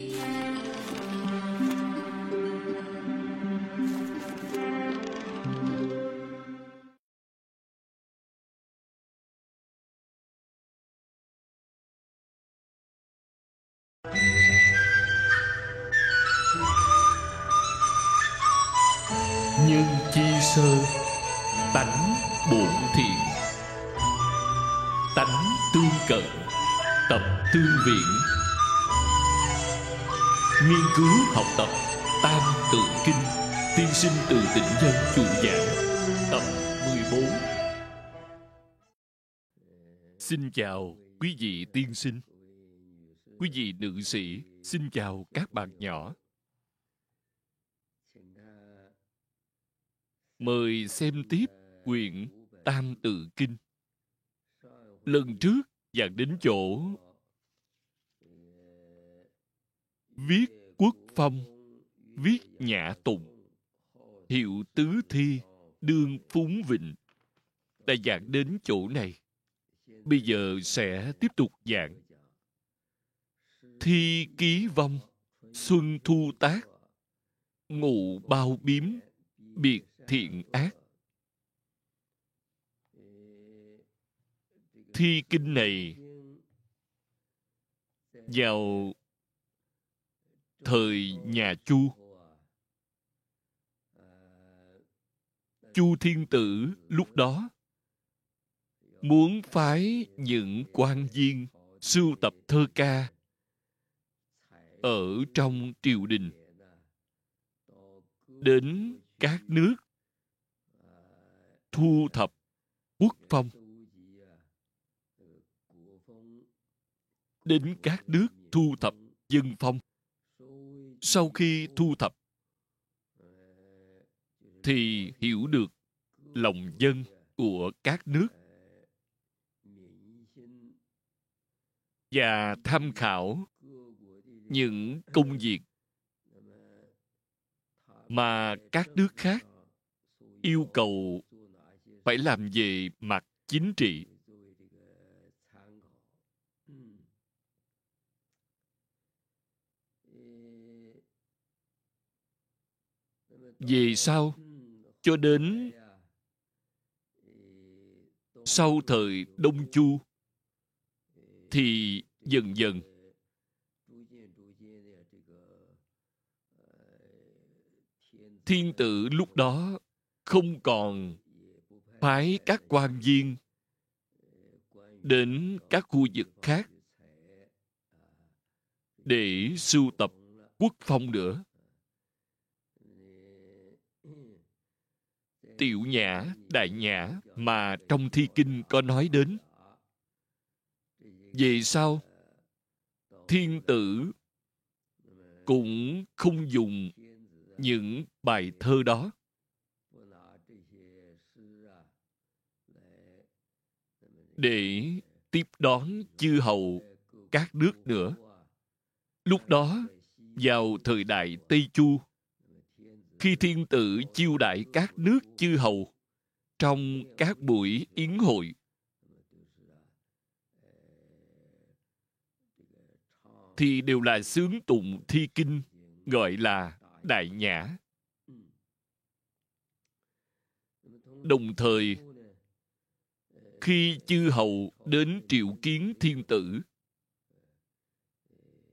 nhân chi sơ tánh bổn thiện. Tánh tương cận tập tương viện nghiên cứu, học tập, tam tự kinh, tiên sinh từ tỉnh dân chủ giảng tập 14 xin chào quý vị tiên sinh. Quý vị nữ sĩ, xin chào các bạn nhỏ. Mời xem tiếp quyển tam tự kinh. Lần trước giảng đến chỗ viết quốc phong viết nhã tụng. Hiệu tứ thi, đương phúng vịnh. Đã giảng đến chỗ này. Bây giờ sẽ tiếp tục giảng. Thi ký vong, xuân thu tác. Ngụ bao biếm, biệt thiện ác. Thi kinh này vào thời nhà chu. Chu thiên tử lúc đó muốn phái những quan viên sưu tập thơ ca ở trong triều đình đến các nước thu thập quốc phong, đến các nước thu thập dân phong sau khi thu thập thì hiểu được lòng dân của các nước và tham khảo những công việc mà các nước khác yêu cầu phải làm về mặt chính trị. Về sau cho đến sau thời đông chu thì dần dần thiên tử lúc đó không còn phái các quan viên đến các khu vực khác để sưu tập quốc phong nữa. Tiểu nhã, đại nhã mà trong thi kinh có nói đến. Về sau thiên tử cũng không dùng những bài thơ đó. Để tiếp đón chư hầu các nước nữa. Lúc đó, vào thời đại tây chu khi thiên tử chiêu đại các nước chư hầu trong các buổi yến hội. Thì đều là sướng tụng thi kinh, gọi là đại nhã. Đồng thời, khi chư hầu đến triệu kiến thiên tử,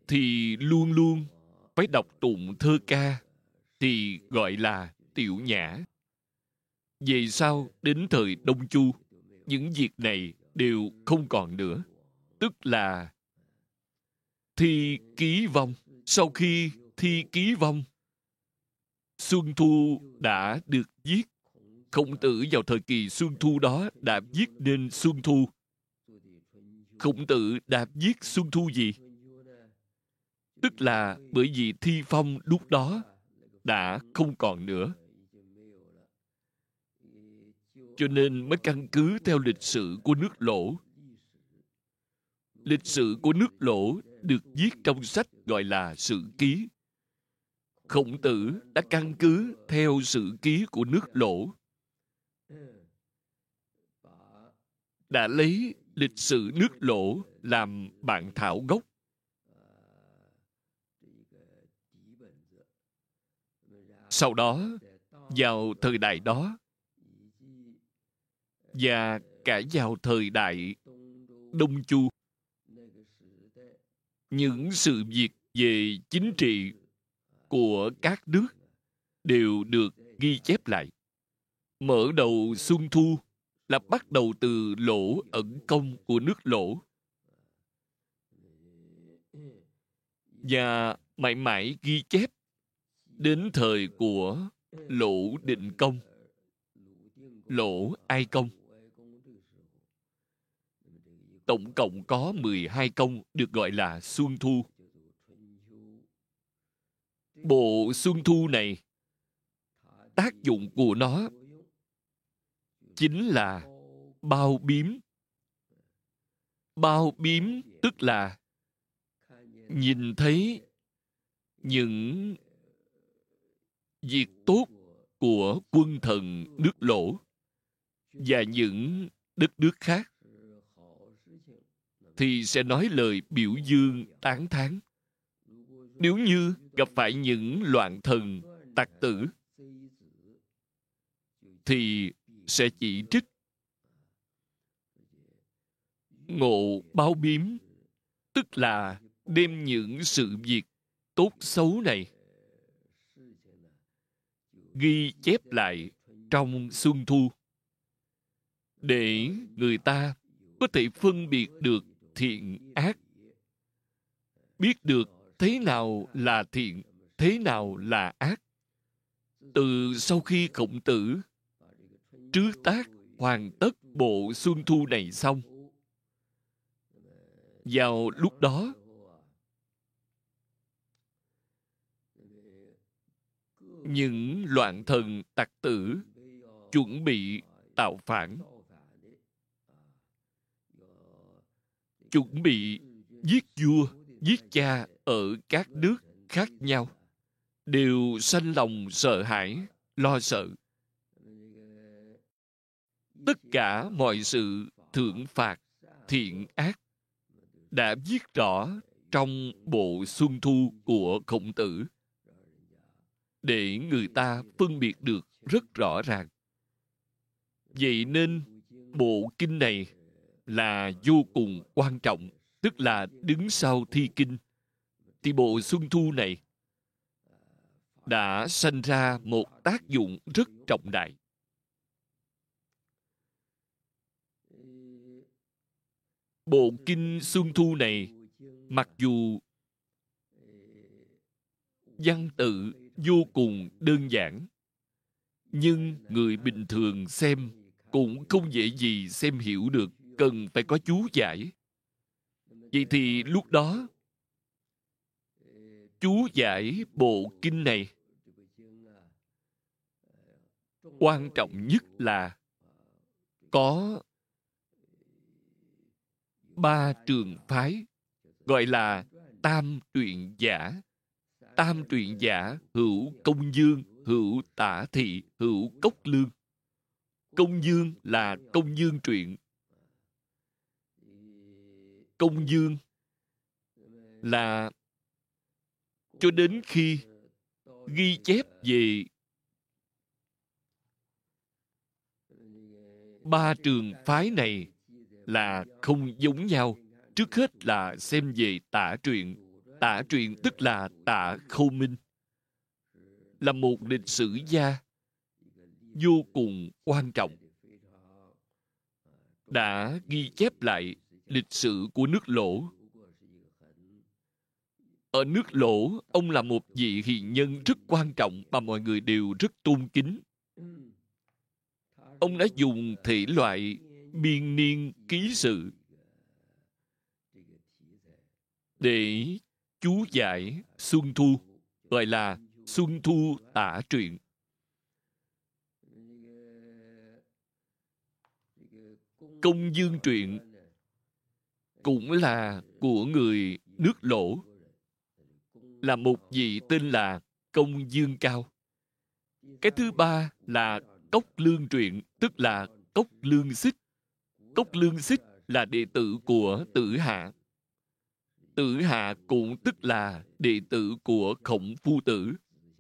thì luôn luôn phải đọc tụng thơ ca thì gọi là tiểu nhã. Về sau, đến thời đông chu, những việc này đều không còn nữa. Tức là thi ký vong. Sau khi thi ký vong, xuân thu đã được viết khổng tử vào thời kỳ xuân thu đó đã viết nên xuân thu. Khổng tử đã viết xuân thu gì? Tức là bởi vì thi phong lúc đó đã không còn nữa. Cho nên mới căn cứ theo lịch sử của nước lỗ. Lịch sử của nước lỗ được viết trong sách gọi là sử ký. Khổng tử đã căn cứ theo sử ký của nước lỗ. Đã lấy lịch sử nước lỗ làm bản thảo gốc. Sau đó, vào thời đại đó, và cả vào thời đại đông chu, những sự việc về chính trị của các nước đều được ghi chép lại. Mở đầu xuân thu là bắt đầu từ lỗ ẩn công của nước lỗ. Và mãi mãi ghi chép đến thời của lỗ định công lỗ ai công tổng cộng có 12 công được gọi là Xuân Thu. Bộ Xuân Thu này, tác dụng của nó chính là bao biếm. Bao biếm tức là nhìn thấy những việc tốt của quân thần nước lỗ và những đất nước khác thì sẽ nói lời biểu dương tán thán. Nếu như gặp phải những loạn thần tặc tử, thì sẽ chỉ trích. Ngộ bao biếm, tức là đem những sự việc tốt xấu này ghi chép lại trong xuân thu. Để người ta có thể phân biệt được thiện ác, biết được thế nào là thiện, thế nào là ác. Từ sau khi khổng tử trước tác hoàn tất bộ xuân thu này xong, vào lúc đó những loạn thần tặc tử chuẩn bị tạo phản. Chuẩn bị giết vua, giết cha ở các nước khác nhau. Đều sanh lòng sợ hãi, lo sợ. Tất cả mọi sự thượng phạt, thiện ác đã viết rõ trong bộ xuân thu của khổng tử để người ta phân biệt được rất rõ ràng. Vậy nên, bộ kinh này là vô cùng quan trọng, tức là đứng sau thi kinh. Thì bộ xuân thu này đã sanh ra một tác dụng rất trọng đại. Bộ kinh xuân thu này mặc dù văn tự vô cùng đơn giản. Nhưng người bình thường xem cũng không dễ gì xem hiểu được cần phải có chú giải. Vậy thì lúc đó, chú giải bộ kinh này. Quan trọng nhất là có ba trường phái, gọi là tam truyện giả tam truyện giả, hữu công dương, hữu tả thị, hữu cốc lương. Công dương là công dương truyện. Công dương là cho đến khi ghi chép về ba trường phái này là không giống nhau. Trước hết là xem về tả truyện tả truyện tức là tả khâu minh, là một lịch sử gia, vô cùng quan trọng, đã ghi chép lại lịch sử của nước lỗ. Ở nước lỗ, ông là một vị hiền nhân rất quan trọng mà mọi người đều rất tôn kính. Ông đã dùng thể loại biên niên ký sự để chú giải xuân thu, gọi là xuân thu tả truyện. Công dương truyện cũng là của người nước lỗ, là một vị tên là công dương cao. Cái thứ ba là cốc lương truyện, tức là cốc lương xích. Cốc lương xích là đệ tử của tử hạ tử hạ cũng tức là đệ tử của khổng phu tử.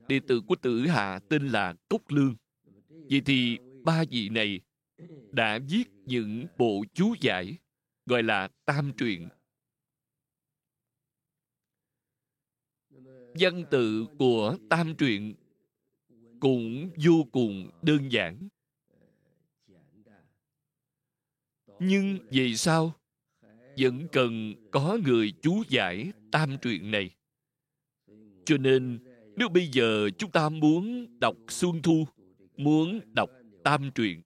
Đệ tử của tử hạ tên là cốc lương. Vậy thì ba vị này đã viết những bộ chú giải, gọi là tam truyện. Văn tự của tam truyện cũng vô cùng đơn giản. Nhưng vì sao vẫn cần có người chú giải tam truyện này. Cho nên, nếu bây giờ chúng ta muốn đọc xuân thu, muốn đọc tam truyện,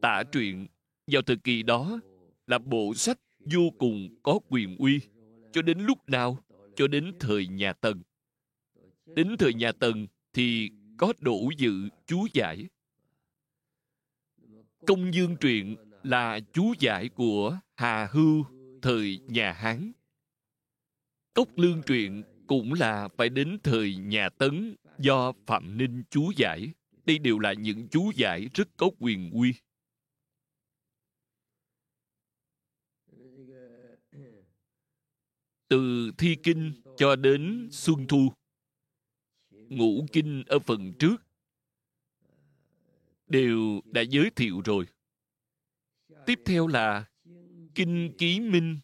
tả truyện, vào thời kỳ đó là bộ sách vô cùng có quyền uy. Cho đến lúc nào, cho đến thời nhà tần. Đến thời nhà tần thì có đủ dự chú giải. Công dương truyện là chú giải của hà hưu, thời nhà hán. Cốc lương truyện cũng là phải đến thời nhà tấn do phạm ninh chú giải. Đây đều là những chú giải rất có quyền uy. Từ thi kinh cho đến xuân thu, ngũ kinh ở phần trước, đều đã giới thiệu rồi. Tiếp theo là kinh ký minh,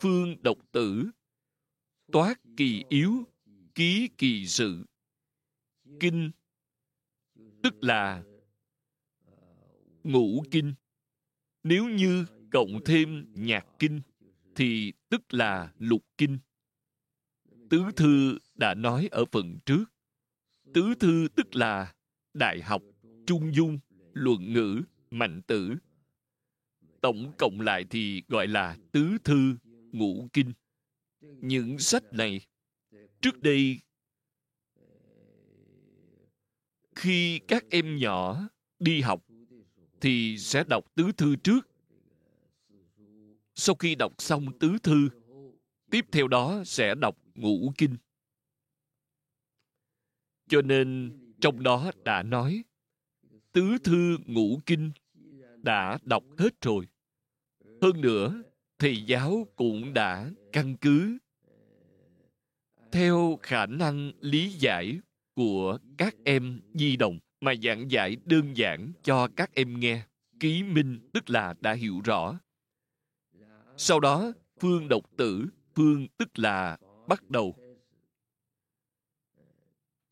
phương độc tử, toát kỳ yếu, ký kỳ sự. Kinh tức là ngũ kinh. Nếu như cộng thêm nhạc kinh thì tức là lục kinh. Tứ thư đã nói ở phần trước. Tứ thư tức là đại học trung dung, luận ngữ, mạnh tử tổng cộng lại thì gọi là tứ thư ngũ kinh. Những sách này, trước đây, khi các em nhỏ đi học thì sẽ đọc tứ thư trước. Sau khi đọc xong tứ thư, tiếp theo đó sẽ đọc ngũ kinh. Cho nên trong đó đã nói, tứ thư ngũ kinh đã đọc hết rồi hơn nữa, thầy giáo cũng đã căn cứ. Theo khả năng lý giải của các em di động mà giảng giải đơn giản cho các em nghe, ký minh tức là đã hiểu rõ. Sau đó, phương độc tử, phương tức là bắt đầu.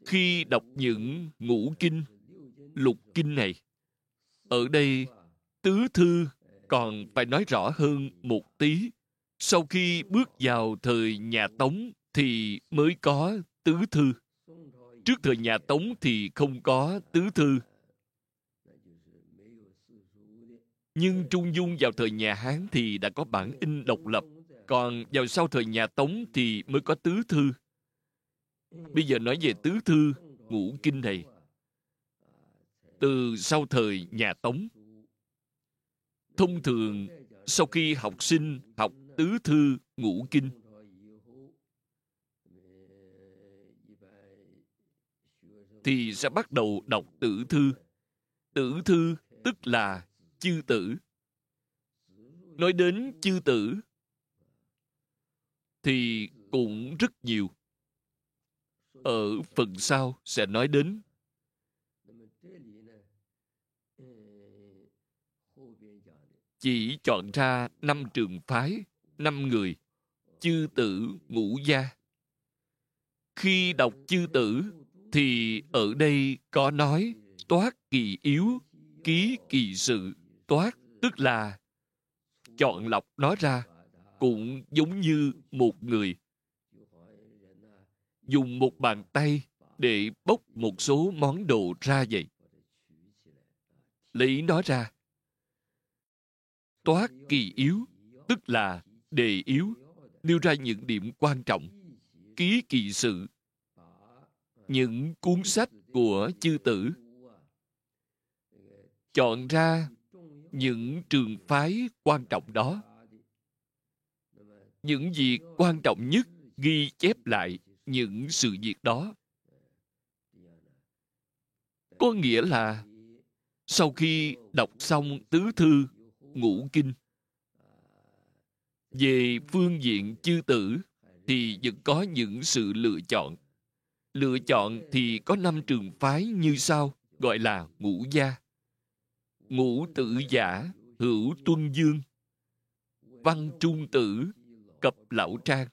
Khi đọc những ngũ kinh, lục kinh này, ở đây tứ thư còn phải nói rõ hơn một tí, sau khi bước vào thời nhà tống thì mới có tứ thư. Trước thời nhà tống thì không có tứ thư. Nhưng trung dung vào thời nhà hán thì đã có bản in độc lập. Còn vào sau thời nhà tống thì mới có tứ thư. Bây giờ nói về tứ thư, ngũ kinh này. Từ sau thời nhà tống thông thường sau khi học sinh học tứ thư ngũ kinh. Thì sẽ bắt đầu đọc tử thư. Tử thư tức là chư tử. Nói đến chư tử thì cũng rất nhiều. Ở phần sau sẽ nói đến chỉ chọn ra năm trường phái, năm người. Chư tử ngũ gia. Khi đọc chư tử, thì ở đây có nói, toát kỳ yếu, ký kỳ sự, toát tức là chọn lọc nó ra, cũng giống như một người. Dùng một bàn tay để bốc một số món đồ ra vậy. Lấy nó ra toát kỳ yếu, tức là đề yếu, nêu ra những điểm quan trọng, ký kỳ sự, những cuốn sách của chư tử. Chọn ra những trường phái quan trọng đó. Những việc quan trọng nhất ghi chép lại những sự việc đó. Có nghĩa là sau khi đọc xong tứ thư ngũ kinh. Về phương diện chư tử thì vẫn có những sự lựa chọn. Lựa chọn thì có năm trường phái như sau, gọi là ngũ gia. Ngũ tử giả, hữu tuân dương. Văn trung tử, cập lão trang.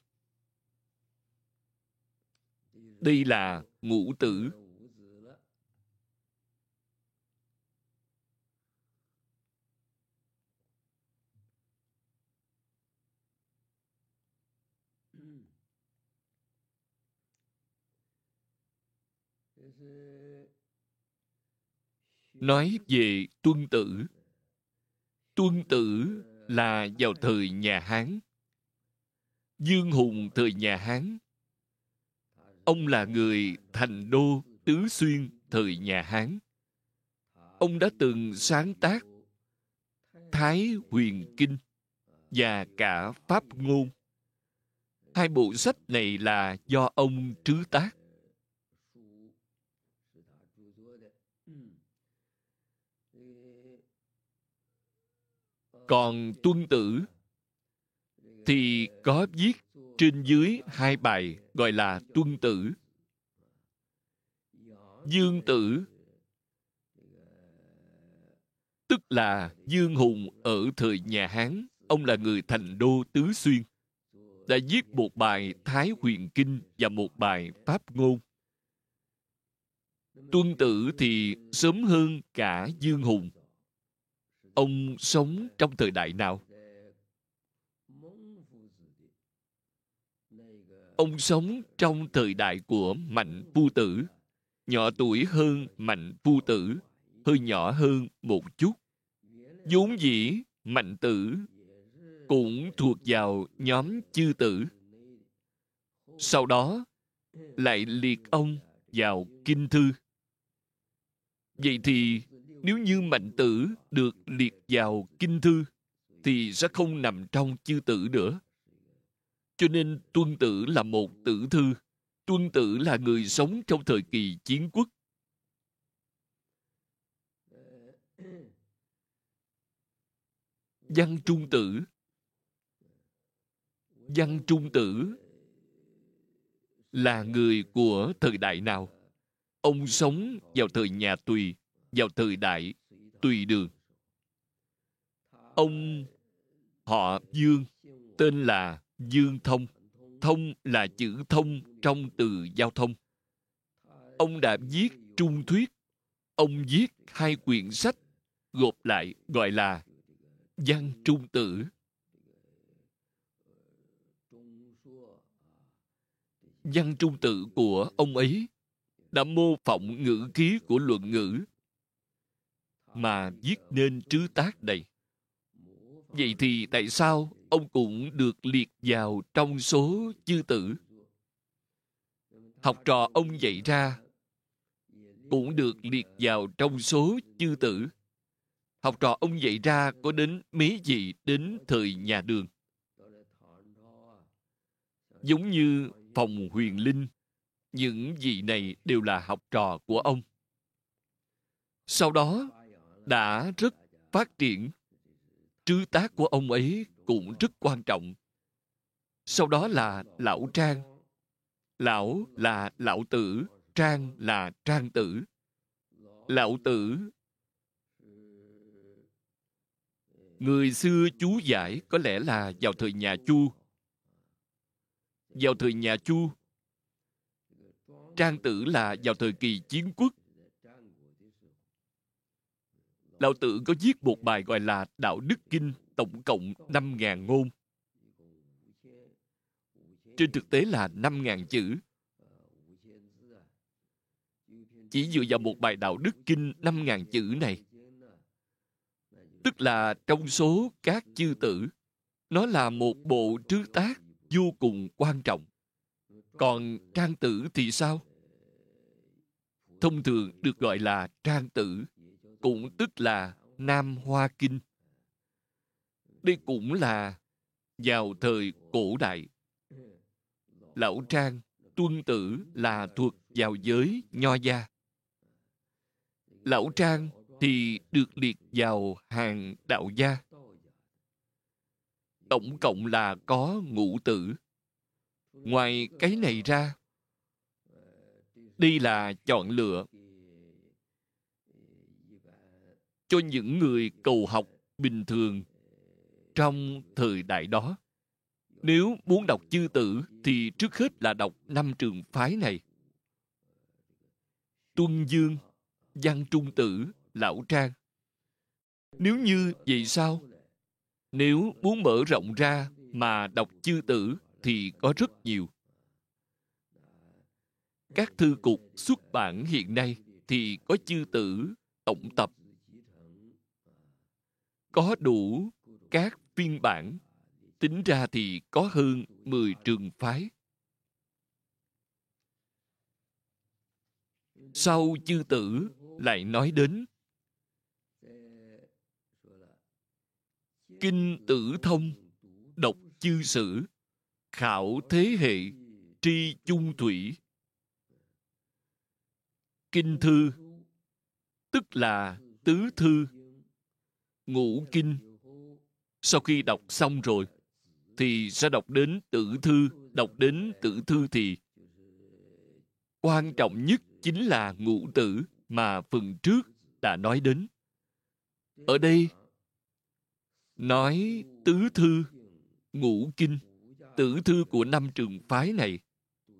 Đây là ngũ tử. Nói về tuân tử. Tuân tử là vào thời nhà hán. Dương hùng thời nhà hán. Ông là người thành đô tứ xuyên thời nhà hán. Ông đã từng sáng tác thái huyền kinh và cả pháp ngôn. Hai bộ sách này là do ông trứ tác. Còn tuân tử, thì có viết trên dưới hai bài gọi là tuân tử. Dương tử, tức là dương hùng ở thời nhà hán, ông là người thành đô tứ xuyên, đã viết một bài thái huyền kinh và một bài pháp ngôn. Tuân tử thì sớm hơn cả dương hùng ông sống trong thời đại nào? Ông sống trong thời đại của mạnh phu tử. Nhỏ tuổi hơn mạnh phu tử, hơi nhỏ hơn một chút. Vốn dĩ, mạnh tử cũng thuộc vào nhóm chư tử. Sau đó, lại liệt ông vào kinh thư. Vậy thì nếu như mạnh tử được liệt vào kinh thư, thì sẽ không nằm trong chư tử nữa. Cho nên tuân tử là một tử thư, tuân tử là người sống trong thời kỳ chiến quốc. Văn trung tử. Văn trung tử là người của thời đại nào? Ông sống vào thời nhà tùy vào thời đại tùy đường. Ông họ dương tên là dương thông. Thông là chữ thông trong từ giao thông. Ông đã viết trung thuyết, ông viết hai quyển sách, gộp lại gọi là văn trung tử. Văn trung tử của ông ấy đã mô phỏng ngữ khí của luận ngữ mà viết nên trứ tác đây. vậy thì tại sao ông cũng được liệt vào trong số chư tử? Học trò ông dạy ra cũng được liệt vào trong số chư tử. Học trò ông dạy ra có đến mấy gì đến thời nhà đường. Giống như phòng huyền linh, những gì này đều là học trò của ông. Sau đó đã rất phát triển. Trứ tác của ông ấy cũng rất quan trọng. Sau đó là lão trang. Lão là lão tử, trang là trang tử. Lão tử. Người xưa chú giải có lẽ là vào thời nhà chu. Vào thời nhà chu, trang tử là vào thời kỳ chiến quốc lão tử có viết một bài gọi là đạo đức kinh tổng cộng 5.000 ngôn. Trên thực tế là 5.000 chữ. Chỉ dựa vào một bài đạo đức kinh 5.000 chữ này, tức là trong số các chư tử, nó là một bộ trứ tác vô cùng quan trọng. Còn trang tử thì sao? Thông thường được gọi là trang tử, cũng tức là Nam Hoa Kinh. Đây cũng là vào thời cổ đại. Lão Trang, tuân tử là thuộc vào giới nho gia. Lão Trang thì được liệt vào hàng đạo gia. tổng cộng là có ngũ tử ngoài cái này ra đây là chọn lựa cho những người cầu học bình thường trong thời đại đó. Nếu muốn đọc chư tử thì trước hết là đọc năm trường phái này. Tuân dương, văn trung tử, lão trang. Nếu như vậy sao? Nếu muốn mở rộng ra mà đọc chư tử thì có rất nhiều. Các thư cục xuất bản hiện nay thì có chư tử tổng tập có đủ các phiên bản, tính ra thì có hơn 10 trường phái. Sau chư tử lại nói đến, kinh tử thông đọc chư sử, khảo thế hệ tri chung thủy. Kinh thư, tức là tứ thư ngũ kinh. Sau khi đọc xong rồi, thì sẽ đọc đến tử thư. Đọc đến tử thư thì quan trọng nhất chính là ngũ tử mà phần trước đã nói đến. Ở đây nói tứ thư, ngũ kinh. Tử thư của năm trường phái này,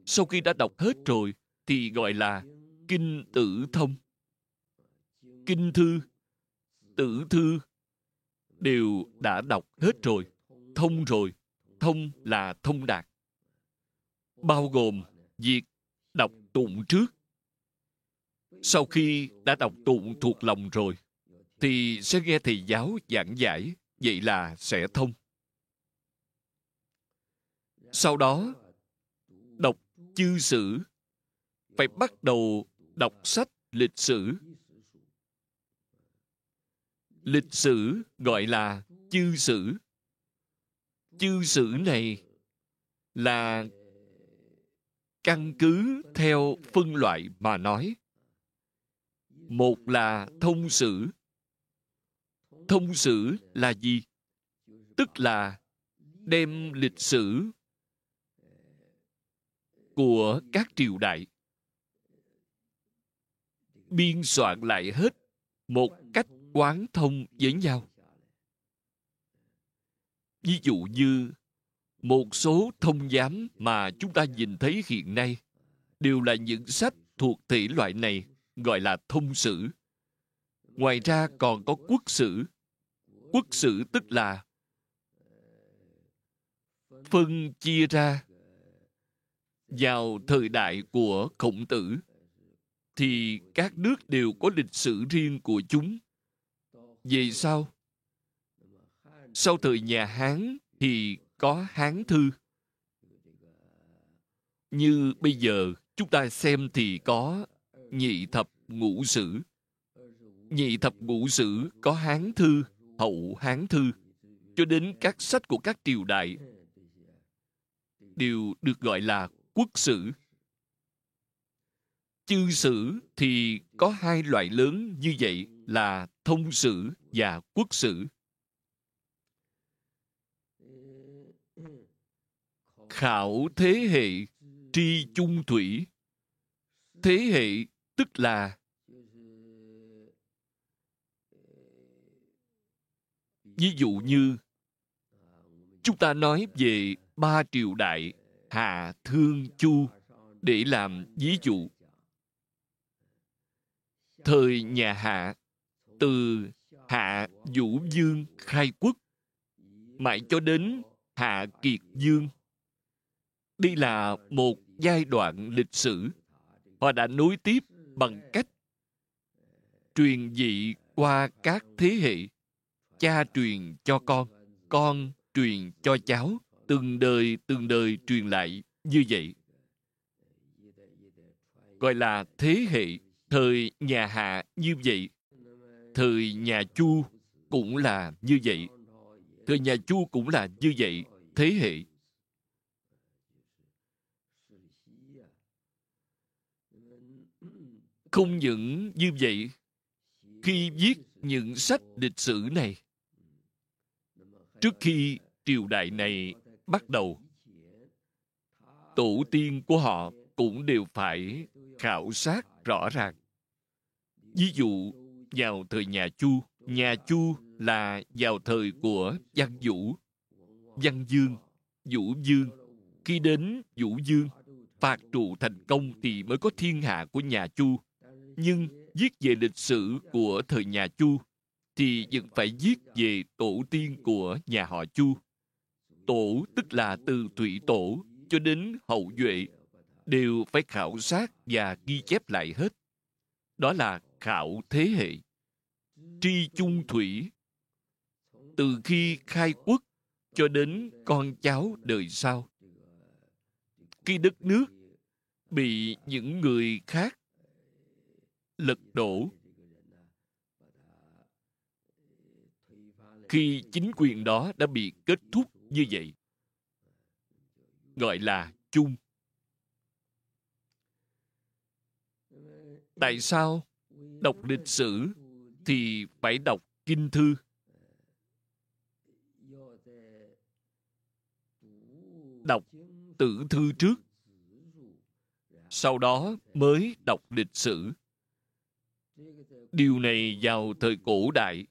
sau khi đã đọc hết rồi thì gọi là kinh tử thông. Kinh thư, tử thư đều đã đọc hết rồi, thông rồi, thông là thông đạt. Bao gồm việc đọc tụng trước. Sau khi đã đọc tụng thuộc lòng rồi, thì sẽ nghe thầy giáo giảng giải, vậy là sẽ thông. Sau đó, đọc chư sử. Phải bắt đầu đọc sách lịch sử lịch sử gọi là chư sử. Chư sử này là căn cứ theo phân loại mà nói. Một là thông sử. Thông sử là gì? Tức là đem lịch sử của các triều đại biên soạn lại hết một cách quán thông với nhau. Ví dụ như, một số thông giám mà chúng ta nhìn thấy hiện nay đều là những sách thuộc thể loại này, gọi là thông sử. Ngoài ra còn có quốc sử. Quốc sử tức là phân chia ra vào thời đại của khổng tử, thì các nước đều có lịch sử riêng của chúng vì sao? Sau thời nhà hán thì có hán thư. Như bây giờ chúng ta xem thì có nhị thập ngũ sử. Nhị thập ngũ sử có hán thư, hậu hán thư, cho đến các sách của các triều đại. Đều được gọi là quốc sử. Chư sử thì có hai loại lớn như vậy là thông sử và quốc sử. Khảo thế hệ tri chung thủy. Thế hệ tức là ví dụ như, chúng ta nói về ba triều đại hạ thương chu để làm ví dụ. Thời nhà hạ từ hạ vũ dương khai quốc, mãi cho đến hạ kiệt dương. Đây là một giai đoạn lịch sử họ đã nối tiếp bằng cách truyền dị qua các thế hệ, cha truyền cho con con truyền cho cháu, từng đời từng đời truyền lại như vậy. Gọi là thế hệ thời nhà hạ như vậy thời nhà chu cũng là như vậy. Thời nhà chu cũng là như vậy. Thế hệ không những như vậy, khi viết những sách lịch sử này, trước khi triều đại này bắt đầu, tổ tiên của họ cũng đều phải khảo sát rõ ràng. Ví dụ vào thời nhà chu. Nhà chu là vào thời của văn vũ. Văn dương, vũ dương. Khi đến vũ dương, phạt trụ thành công thì mới có thiên hạ của nhà chu. Nhưng viết về lịch sử của thời nhà chu thì vẫn phải viết về tổ tiên của nhà họ chu. Tổ tức là từ thủy tổ cho đến hậu duệ đều phải khảo sát và ghi chép lại hết. Đó là khảo thế hệ tri chung thủy. Từ khi khai quốc cho đến con cháu đời sau, khi đất nước bị những người khác lật đổ, khi chính quyền đó đã bị kết thúc như vậy, gọi là chung. Tại sao đọc lịch sử thì phải đọc kinh thư. Đọc tử thư trước, sau đó mới đọc lịch sử. Điều này vào thời cổ đại,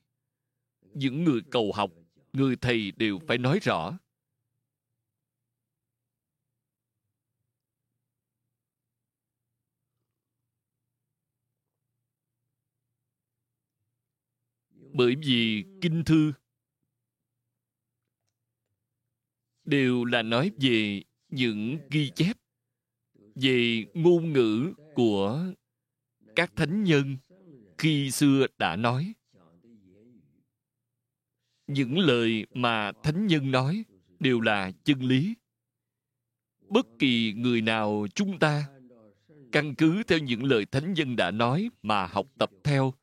những người cầu học, người thầy đều phải nói rõ. Bởi vì kinh thư. Đều là nói về những ghi chép, về ngôn ngữ của các thánh nhân khi xưa đã nói. Những lời mà thánh nhân nói đều là chân lý. Bất kỳ người nào chúng ta căn cứ theo những lời thánh nhân đã nói mà học tập theo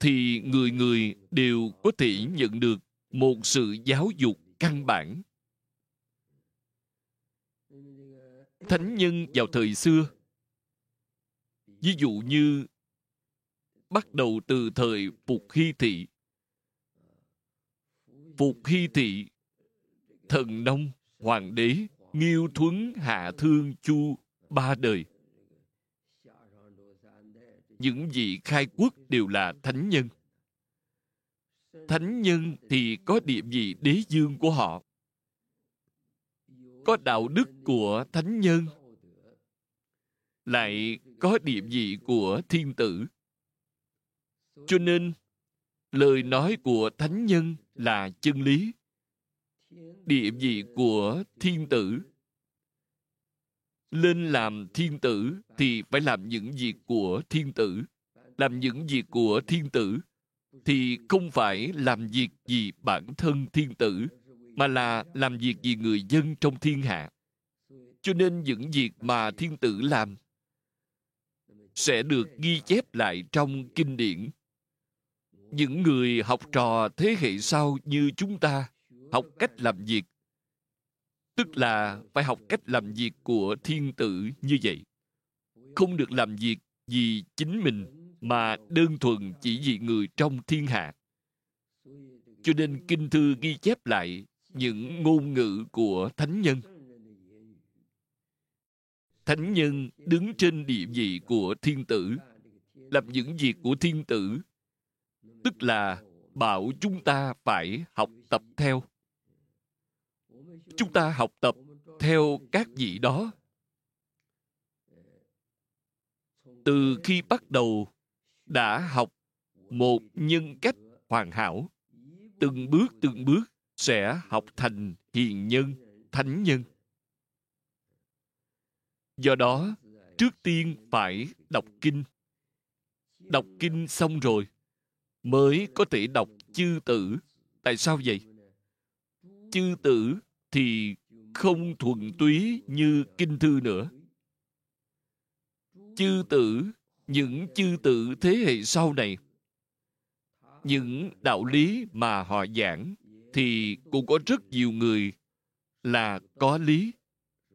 thì người người đều có thể nhận được một sự giáo dục căn bản. Thánh nhân vào thời xưa, ví dụ như bắt đầu từ thời phục hy thị. Phục hy thị, thần nông hoàng đế, nghiêu thuấn hạ thương chu ba đời những vị khai quốc đều là thánh nhân. Thánh nhân thì có địa vị đế dương của họ. Có đạo đức của thánh nhân. Lại có địa vị của thiên tử. Cho nên, lời nói của thánh nhân là chân lý. Địa vị của thiên tử lên làm thiên tử thì phải làm những việc của thiên tử. Làm những việc của thiên tử thì không phải làm việc vì bản thân thiên tử, mà là làm việc vì người dân trong thiên hạ. Cho nên những việc mà thiên tử làm sẽ được ghi chép lại trong kinh điển. Những người học trò thế hệ sau như chúng ta học cách làm việc tức là phải học cách làm việc của thiên tử như vậy. Không được làm việc vì chính mình, mà đơn thuần chỉ vì người trong thiên hạ. Cho nên kinh thư ghi chép lại những ngôn ngữ của thánh nhân. Thánh nhân đứng trên địa vị của thiên tử, làm những việc của thiên tử. Tức là bảo chúng ta phải học tập theo chúng ta học tập theo các vị đó. Từ khi bắt đầu đã học một nhân cách hoàn hảo, từng bước từng bước sẽ học thành hiền nhân, thánh nhân. Do đó, trước tiên phải đọc kinh. Đọc kinh xong rồi mới có thể đọc chư tử. Tại sao vậy? Chư tử thì không thuần túy như kinh thư nữa. Chư tử, những chư tử thế hệ sau này, những đạo lý mà họ giảng thì cũng có rất nhiều người là có lý,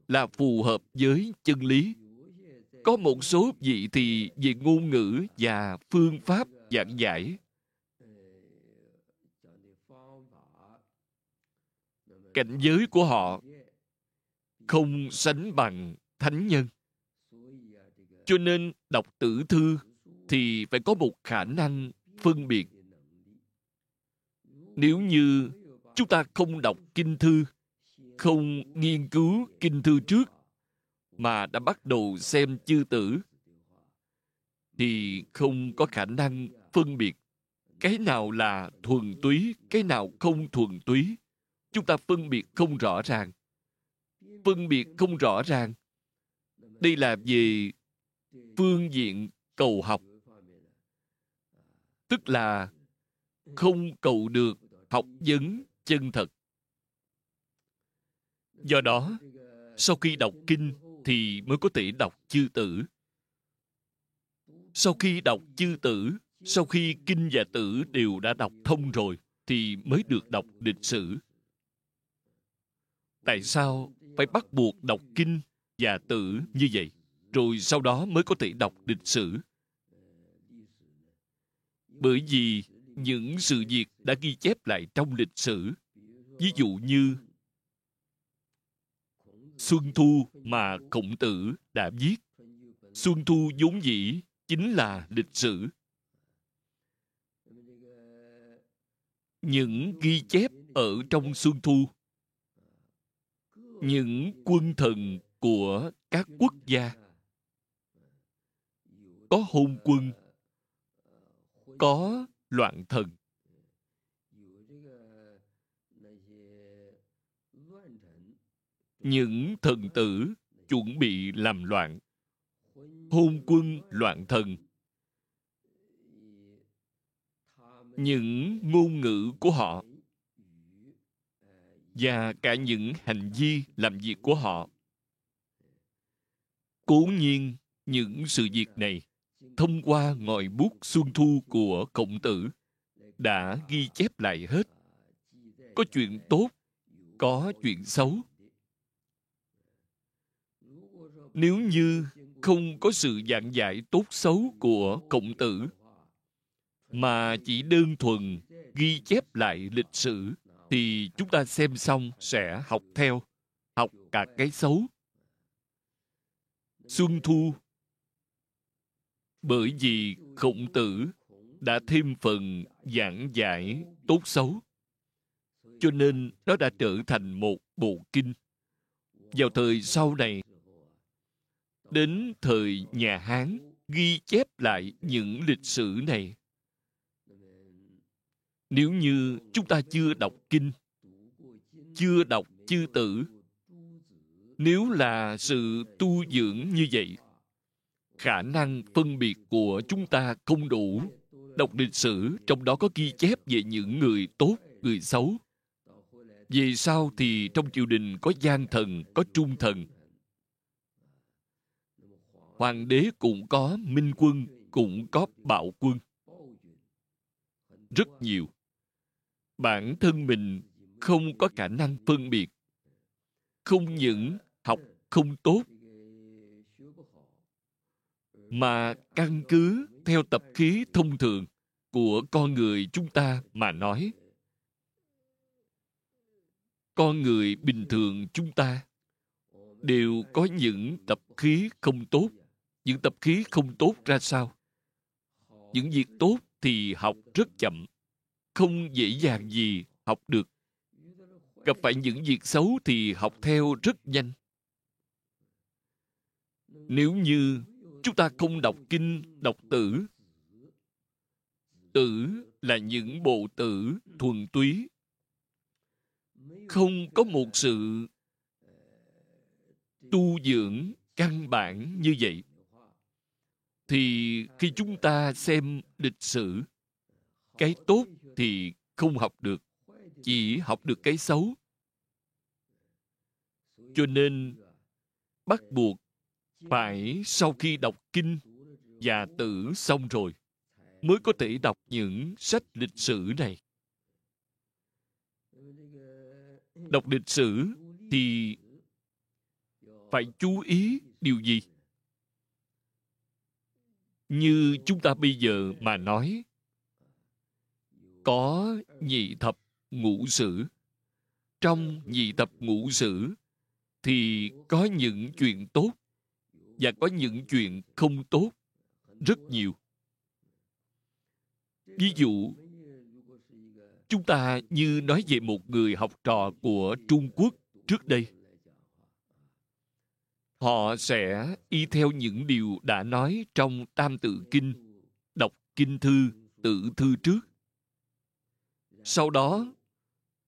là phù hợp với chân lý. Có một số vị thì về ngôn ngữ và phương pháp giảng giải. Cảnh giới của họ không sánh bằng thánh nhân. Cho nên đọc tử thư thì phải có một khả năng phân biệt. Nếu như chúng ta không đọc kinh thư, không nghiên cứu kinh thư trước mà đã bắt đầu xem chư tử, thì không có khả năng phân biệt cái nào là thuần túy, cái nào không thuần túy chúng ta phân biệt không rõ ràng. Phân biệt không rõ ràng. Đây là về phương diện cầu học. Tức là không cầu được học vấn chân thật. Do đó, sau khi đọc kinh thì mới có thể đọc chư tử. Sau khi đọc chư tử, sau khi kinh và tử đều đã đọc thông rồi thì mới được đọc lịch sử tại sao phải bắt buộc đọc kinh và tử như vậy? Rồi sau đó mới có thể đọc lịch sử. Bởi vì những sự việc đã ghi chép lại trong lịch sử, ví dụ như xuân thu mà khổng tử đã viết. Xuân thu vốn dĩ chính là lịch sử. Những ghi chép ở trong xuân thu những quân thần của các quốc gia. Có hôn quân, có loạn thần. Những thần tử chuẩn bị làm loạn, hôn quân loạn thần. Những ngôn ngữ của họ và cả những hành vi làm việc của họ. Cố nhiên, những sự việc này thông qua ngòi bút xuân thu của cộng tử đã ghi chép lại hết. Có chuyện tốt, có chuyện xấu. Nếu như không có sự giảng giải tốt xấu của cộng tử, mà chỉ đơn thuần ghi chép lại lịch sử thì chúng ta xem xong sẽ học theo, học cả cái xấu. Xuân thu, bởi vì khổng tử đã thêm phần giảng giải tốt xấu, cho nên nó đã trở thành một bộ kinh. Vào thời sau này, đến thời nhà hán ghi chép lại những lịch sử này nếu như chúng ta chưa đọc kinh, chưa đọc chư tử, nếu là sự tu dưỡng như vậy, khả năng phân biệt của chúng ta không đủ. Đọc lịch sử, trong đó có ghi chép về những người tốt, người xấu. Về sau thì trong triều đình có gian thần, có trung thần. Hoàng đế cũng có minh quân, cũng có bạo quân. Rất nhiều bản thân mình không có khả năng phân biệt. Không những học không tốt, mà căn cứ theo tập khí thông thường của con người chúng ta mà nói. Con người bình thường chúng ta đều có những tập khí không tốt. Những tập khí không tốt ra sao? Những việc tốt thì học rất chậm không dễ dàng gì học được. Gặp phải những việc xấu thì học theo rất nhanh. Nếu như chúng ta không đọc kinh, đọc tử tử là những bộ tử thuần túy. Không có một sự tu dưỡng căn bản như vậy, thì khi chúng ta xem lịch sử, cái tốt thì không học được, chỉ học được cái xấu. Cho nên, bắt buộc phải sau khi đọc kinh và tử xong rồi mới có thể đọc những sách lịch sử này. Đọc lịch sử thì phải chú ý điều gì? Như chúng ta bây giờ mà nói có nhị thập ngũ sử. Trong nhị thập ngũ sử thì có những chuyện tốt và có những chuyện không tốt rất nhiều. Ví dụ, chúng ta như nói về một người học trò của trung quốc trước đây. Họ sẽ y theo những điều đã nói trong tam tự kinh, đọc kinh thư, tự thư trước sau đó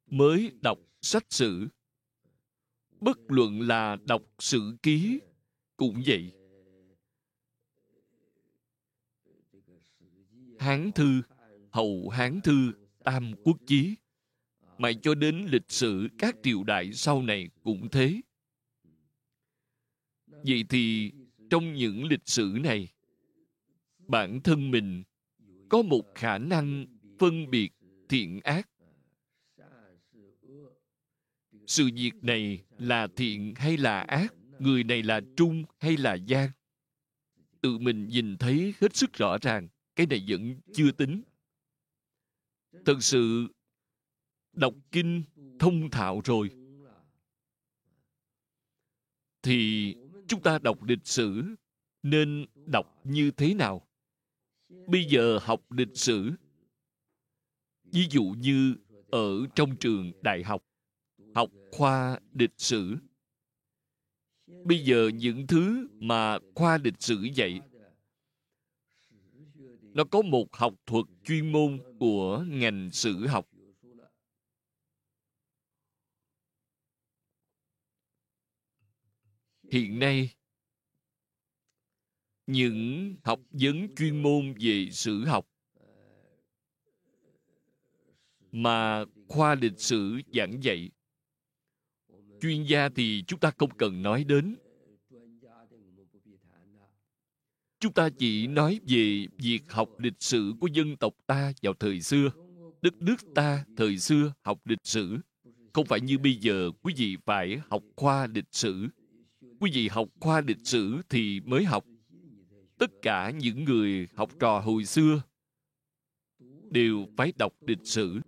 mới đọc sách sử. Bất luận là đọc sử ký cũng vậy. Hán thư hậu hán thư, tam quốc chí. Mà cho đến lịch sử các triều đại sau này cũng thế. Vậy thì trong những lịch sử này, bản thân mình có một khả năng phân biệt thiện ác. Sự việc này là thiện hay là ác, người này là trung hay là gian? Tự mình nhìn thấy hết sức rõ ràng, cái này vẫn chưa tính. Thật sự, đọc kinh thông thạo rồi. Thì chúng ta đọc lịch sử nên đọc như thế nào? Bây giờ học lịch sử ví dụ như ở trong trường đại học học khoa lịch sử. Bây giờ những thứ mà khoa lịch sử dạy, nó có một học thuật chuyên môn của ngành sử học. Hiện nay, những học vấn chuyên môn về sử học mà khoa lịch sử giảng dạy. Chuyên gia thì chúng ta không cần nói đến. Chúng ta chỉ nói về việc học lịch sử của dân tộc ta vào thời xưa, đất nước ta thời xưa học lịch sử. Không phải như bây giờ quý vị phải học khoa lịch sử. Quý vị học khoa lịch sử thì mới học. Tất cả những người học trò hồi xưa đều phải đọc lịch sử.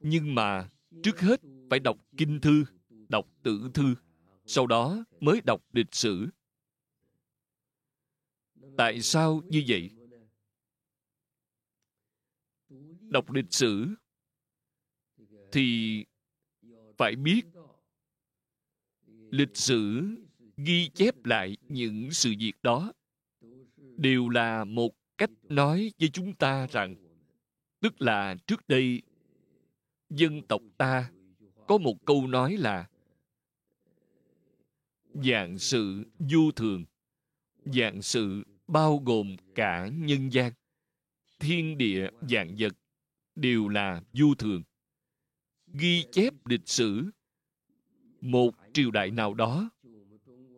Nhưng mà trước hết phải đọc kinh thư, đọc tử thư, sau đó mới đọc lịch sử. Tại sao như vậy? Đọc lịch sử thì phải biết lịch sử ghi chép lại những sự việc đó đều là một cách nói với chúng ta rằng, tức là trước đây dân tộc ta, có một câu nói là dạng sự vô thường dạng sự bao gồm cả nhân gian. Thiên địa dạng vật đều là vô thường. Ghi chép lịch sử một triều đại nào đó,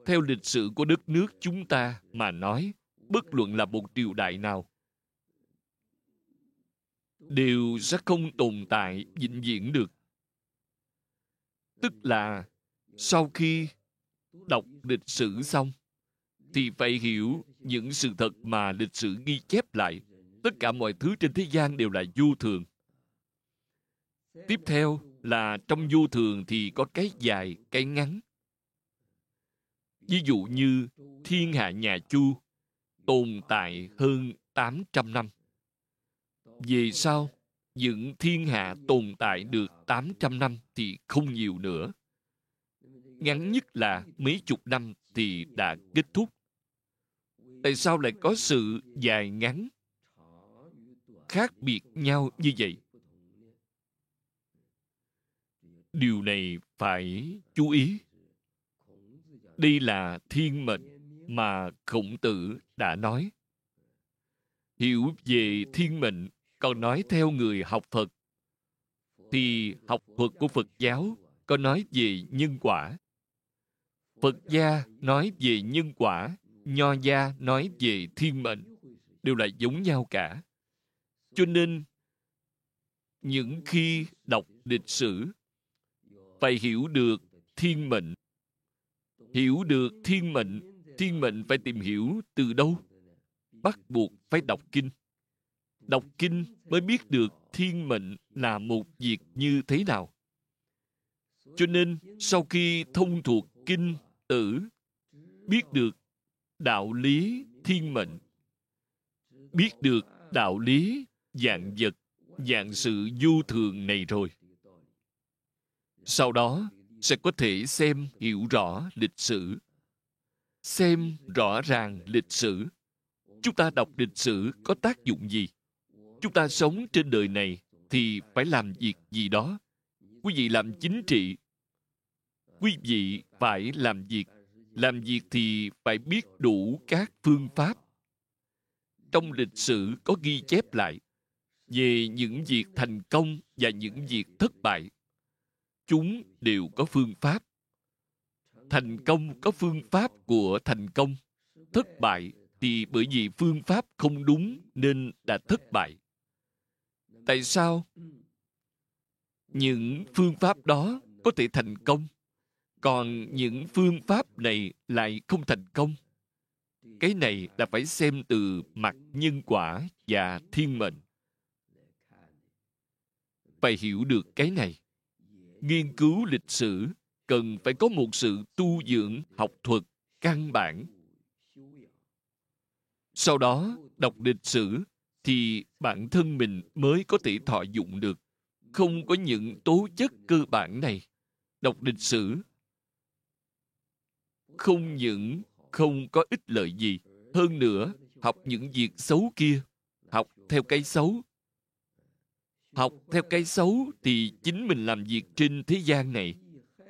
theo lịch sử của đất nước chúng ta mà nói, bất luận là một triều đại nào đều sẽ không tồn tại, vĩnh viễn được. Tức là, sau khi đọc lịch sử xong, thì phải hiểu những sự thật mà lịch sử ghi chép lại. Tất cả mọi thứ trên thế gian đều là vô thường. Tiếp theo là trong vô thường thì có cái dài, cái ngắn. Ví dụ như thiên hạ nhà chu tồn tại hơn 800 năm về sau những thiên hạ tồn tại được 800 năm thì không nhiều nữa. Ngắn nhất là mấy chục năm thì đã kết thúc. Tại sao lại có sự dài ngắn, khác biệt nhau như vậy? Điều này phải chú ý. Đây là thiên mệnh mà Khổng Tử đã nói. Hiểu về thiên mệnh còn nói theo người học Phật thì học thuật của Phật giáo có nói về nhân quả. Phật gia nói về nhân quả, Nho gia nói về thiên mệnh, đều là giống nhau cả. Cho nên, những khi đọc lịch sử, phải hiểu được thiên mệnh. Hiểu được thiên mệnh, thiên mệnh phải tìm hiểu từ đâu. Bắt buộc phải đọc kinh đọc kinh mới biết được thiên mệnh là một việc như thế nào. Cho nên, sau khi thông thuộc kinh tử, biết được đạo lý thiên mệnh, biết được đạo lý dạng vật, dạng sự du thường này rồi, sau đó sẽ có thể xem hiểu rõ lịch sử. Xem rõ ràng lịch sử. Chúng ta đọc lịch sử có tác dụng gì? Chúng ta sống trên đời này thì phải làm việc gì đó? Quý vị làm chính trị, quý vị phải làm việc. Làm việc thì phải biết đủ các phương pháp. Trong lịch sử có ghi chép lại về những việc thành công và những việc thất bại. Chúng đều có phương pháp. Thành công có phương pháp của thành công. Thất bại thì bởi vì phương pháp không đúng nên đã thất bại tại sao? Những phương pháp đó có thể thành công, còn những phương pháp này lại không thành công. Cái này là phải xem từ mặt nhân quả và thiên mệnh. Phải hiểu được cái này. Nghiên cứu lịch sử cần phải có một sự tu dưỡng học thuật căn bản. Sau đó, đọc lịch sử thì bản thân mình mới có thể thọ dụng được. Không có những tố chất cơ bản này. Đọc lịch sử. Không những không có ích lợi gì. Hơn nữa, học những việc xấu kia. Học theo cái xấu. Học theo cái xấu thì chính mình làm việc trên thế gian này.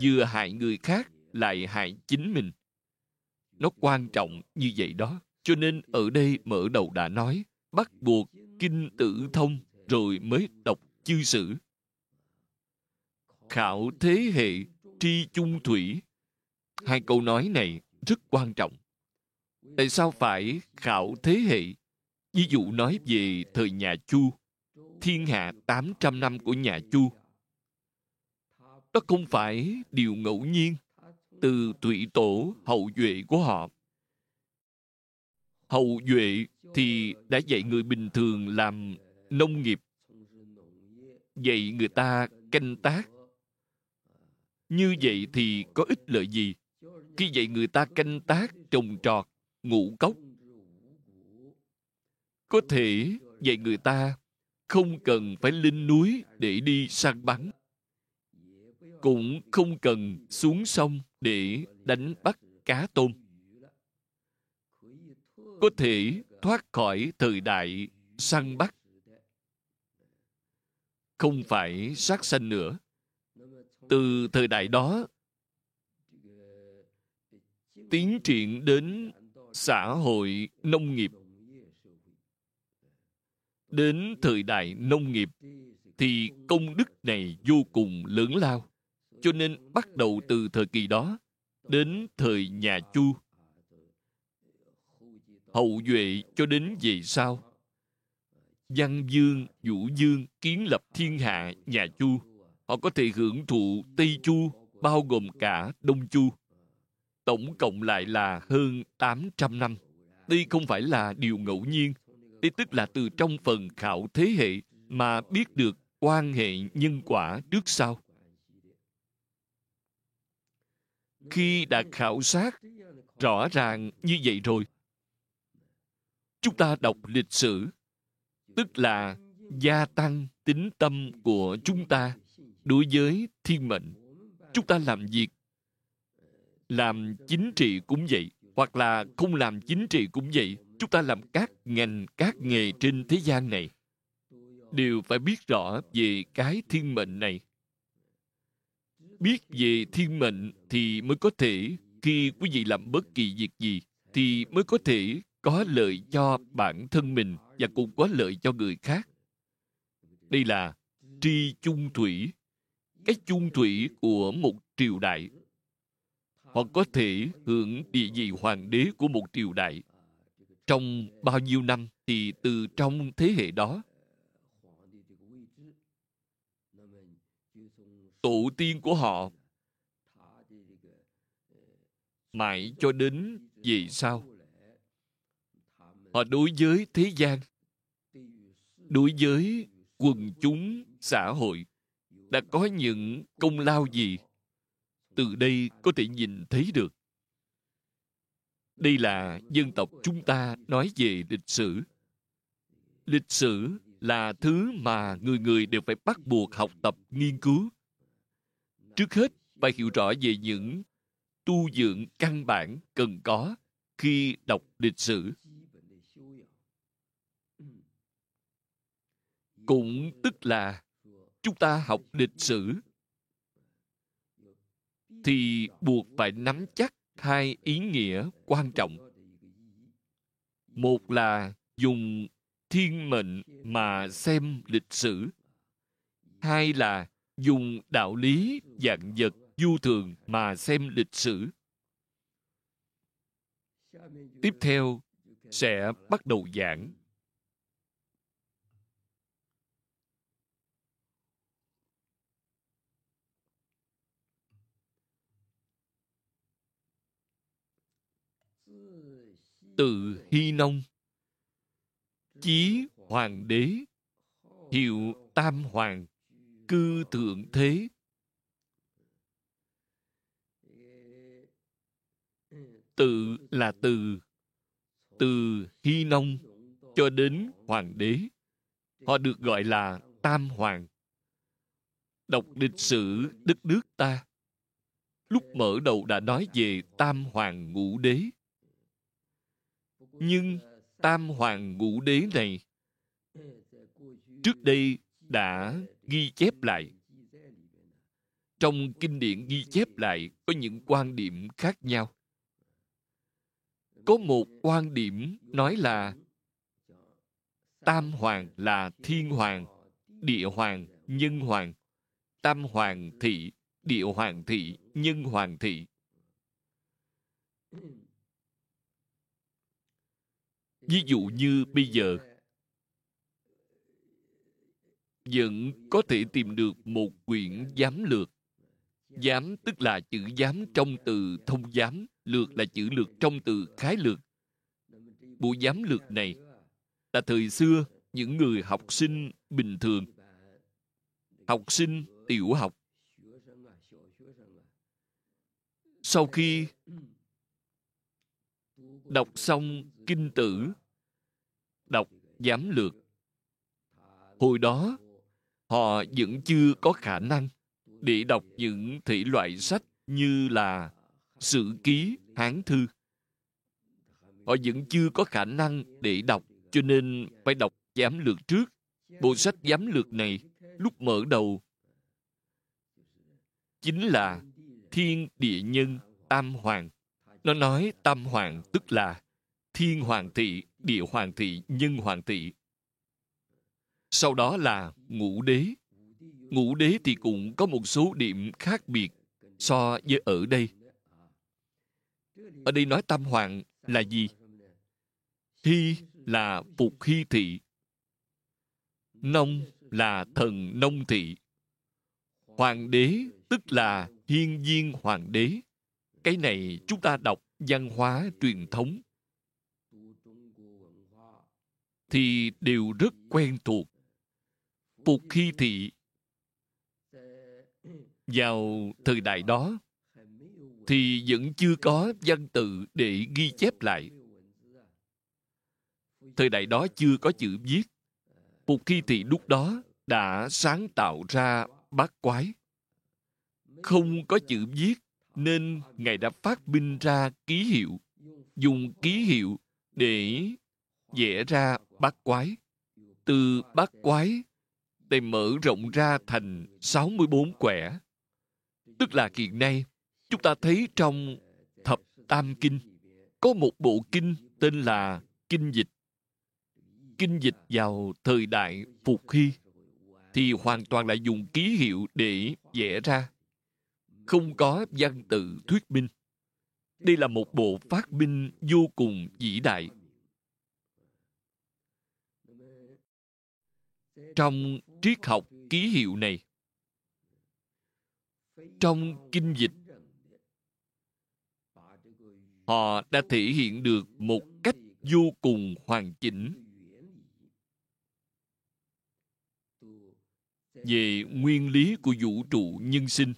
Vừa hại người khác, lại hại chính mình. Nó quan trọng như vậy đó. Cho nên ở đây mở đầu đã nói bắt buộc kinh tử thông rồi mới đọc chư sử. Khảo thế hệ tri chung thủy. Hai câu nói này rất quan trọng. Tại sao phải khảo thế hệ? Ví dụ nói về thời nhà chu, thiên hạ 800 năm của nhà chu. Đó không phải điều ngẫu nhiên. Từ thủy tổ, hậu duệ của họ hậu duệ thì đã dạy người bình thường làm nông nghiệp, dạy người ta canh tác. Như vậy thì có ích lợi gì? Khi dạy người ta canh tác, trồng trọt, ngũ cốc, có thể dạy người ta không cần phải lên núi để đi săn bắn, cũng không cần xuống sông để đánh bắt cá tôm có thể thoát khỏi thời đại săn bắt. Không phải sát sanh nữa. Từ thời đại đó, tiến triển đến xã hội nông nghiệp. Đến thời đại nông nghiệp, thì công đức này vô cùng lớn lao, cho nên bắt đầu từ thời kỳ đó đến thời nhà chu hậu duệ cho đến về sau văn dương vũ dương kiến lập thiên hạ nhà chu họ có thể hưởng thụ tây chu bao gồm cả đông chu tổng cộng lại là hơn 800 năm. Đây không phải là điều ngẫu nhiên. Đây tức là từ trong phần khảo thế hệ mà biết được quan hệ nhân quả trước sau. Khi đã khảo sát rõ ràng như vậy rồi, chúng ta đọc lịch sử, tức là gia tăng tính tâm của chúng ta đối với thiên mệnh. Chúng ta làm việc làm chính trị cũng vậy hoặc là không làm chính trị cũng vậy. Chúng ta làm các ngành các nghề trên thế gian này. Đều phải biết rõ về cái thiên mệnh này. Biết về thiên mệnh thì mới có thể khi quý vị làm bất kỳ việc gì thì mới có thể có lợi cho bản thân mình và cũng có lợi cho người khác. Đây là tri chung thủy. Cái chung thủy của một triều đại. Họ có thể hưởng địa vị hoàng đế của một triều đại trong bao nhiêu năm thì từ trong thế hệ đó. Tổ tiên của họ mãi cho đến về sau họ đối với thế gian, đối với quần chúng xã hội đã có những công lao gì? Từ đây có thể nhìn thấy được. Đây là dân tộc chúng ta nói về lịch sử. Lịch sử là thứ mà người người đều phải bắt buộc học tập, nghiên cứu. Trước hết, phải hiểu rõ về những tu dưỡng căn bản cần có khi đọc lịch sử. Cũng tức là chúng ta học lịch sử. Thì buộc phải nắm chắc hai ý nghĩa quan trọng. Một là dùng thiên mệnh mà xem lịch sử. Hai là dùng đạo lý dạng vật du thường mà xem lịch sử. Tiếp theo sẽ bắt đầu giảng. Từ hy nông. Chí hoàng đế, hiệu tam hoàng, cư thượng thế. Tự là từ từ hy nông cho đến hoàng đế. Họ được gọi là tam hoàng. Đọc lịch sử đất nước ta, lúc mở đầu đã nói về tam hoàng ngũ đế nhưng tam hoàng ngũ đế này trước đây đã ghi chép lại. Trong kinh điển ghi chép lại có những quan điểm khác nhau. Có một quan điểm nói là tam hoàng là thiên hoàng, địa hoàng, nhân hoàng. Tam hoàng thị, địa hoàng thị, nhân hoàng thị ví dụ như bây giờ, vẫn có thể tìm được một quyển giám lược. Giám tức là chữ giám trong từ thông giám, lược là chữ lược trong từ khái lược. Bộ giám lược này là thời xưa những người học sinh bình thường, học sinh tiểu học. Sau khi đọc xong kinh tử, đọc giám lược. Hồi đó, họ vẫn chưa có khả năng để đọc những thể loại sách như là sử ký, hán thư. Họ vẫn chưa có khả năng để đọc, cho nên phải đọc giám lược trước. Bộ sách giám lược này lúc mở đầu chính là thiên địa nhân tam hoàng nó nói tam hoàng tức là thiên hoàng thị, địa hoàng thị, nhân hoàng thị. Sau đó là ngũ đế. Ngũ đế thì cũng có một số điểm khác biệt so với ở đây. Ở đây nói tam hoàng là gì? Hy là phục hy thị. Nông là thần nông thị. Hoàng đế tức là hiên viên hoàng đế cái này chúng ta đọc văn hóa truyền thống. Thì đều rất quen thuộc. Phục khi thị vào thời đại đó, thì vẫn chưa có văn tự để ghi chép lại. Thời đại đó chưa có chữ viết. Phục khi thị lúc đó đã sáng tạo ra bát quái. Không có chữ viết nên ngài đã phát minh ra ký hiệu dùng ký hiệu để vẽ ra bát quái từ bát quái để mở rộng ra thành 64 quẻ. Tức là hiện nay, chúng ta thấy trong thập tam kinh có một bộ kinh tên là Kinh Dịch. Kinh Dịch vào thời đại Phục Hy thì hoàn toàn là dùng ký hiệu để vẽ ra. Không có văn tự thuyết minh. Đây là một bộ phát minh vô cùng vĩ đại. Trong triết học ký hiệu này, trong kinh dịch, họ đã thể hiện được một cách vô cùng hoàn chỉnh về nguyên lý của vũ trụ nhân sinh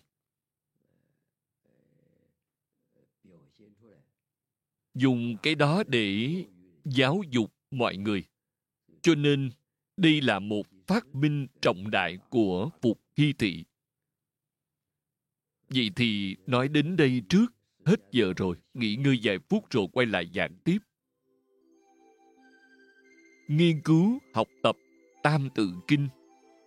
dùng cái đó để giáo dục mọi người. Cho nên, đây là một phát minh trọng đại của phục hy thị. Vậy thì nói đến đây trước, hết giờ rồi, nghỉ ngơi vài phút rồi quay lại giảng tiếp. Nghiên cứu học tập tam tự kinh,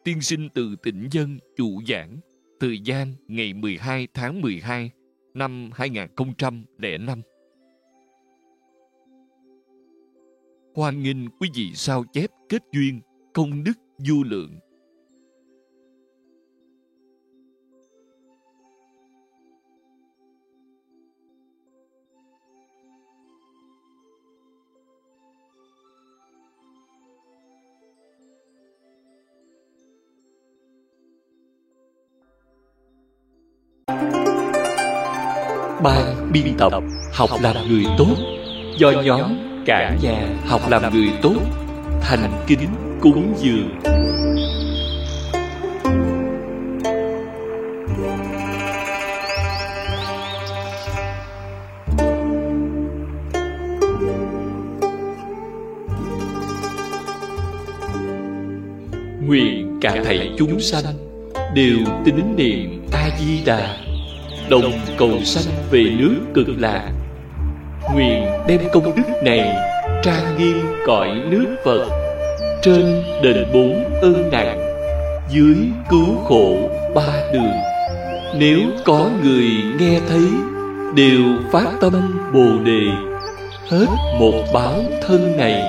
tiên sinh từ tỉnh dân chủ giảng, thời gian ngày 12 tháng 12 năm 2005 hoan nghênh quý vị sao chép kết duyên, công đức, du lượng. Ban biên tập học làm người tốt do nhóm cả nhà học làm người tốt, thành kính cúng dường. Nguyện cả thầy chúng sanh đều tín niệm a di đà, đồng cầu sanh về nước cực lạc đem công đức này trang nghiêm cõi nước phật. Trên đền bốn ơn nặng dưới cứu khổ ba đường. Nếu có người nghe thấy, đều phát tâm bồ đề. Hết một báo thân này,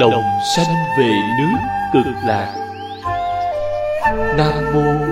đồng sanh về nước cực lạc. Nam mô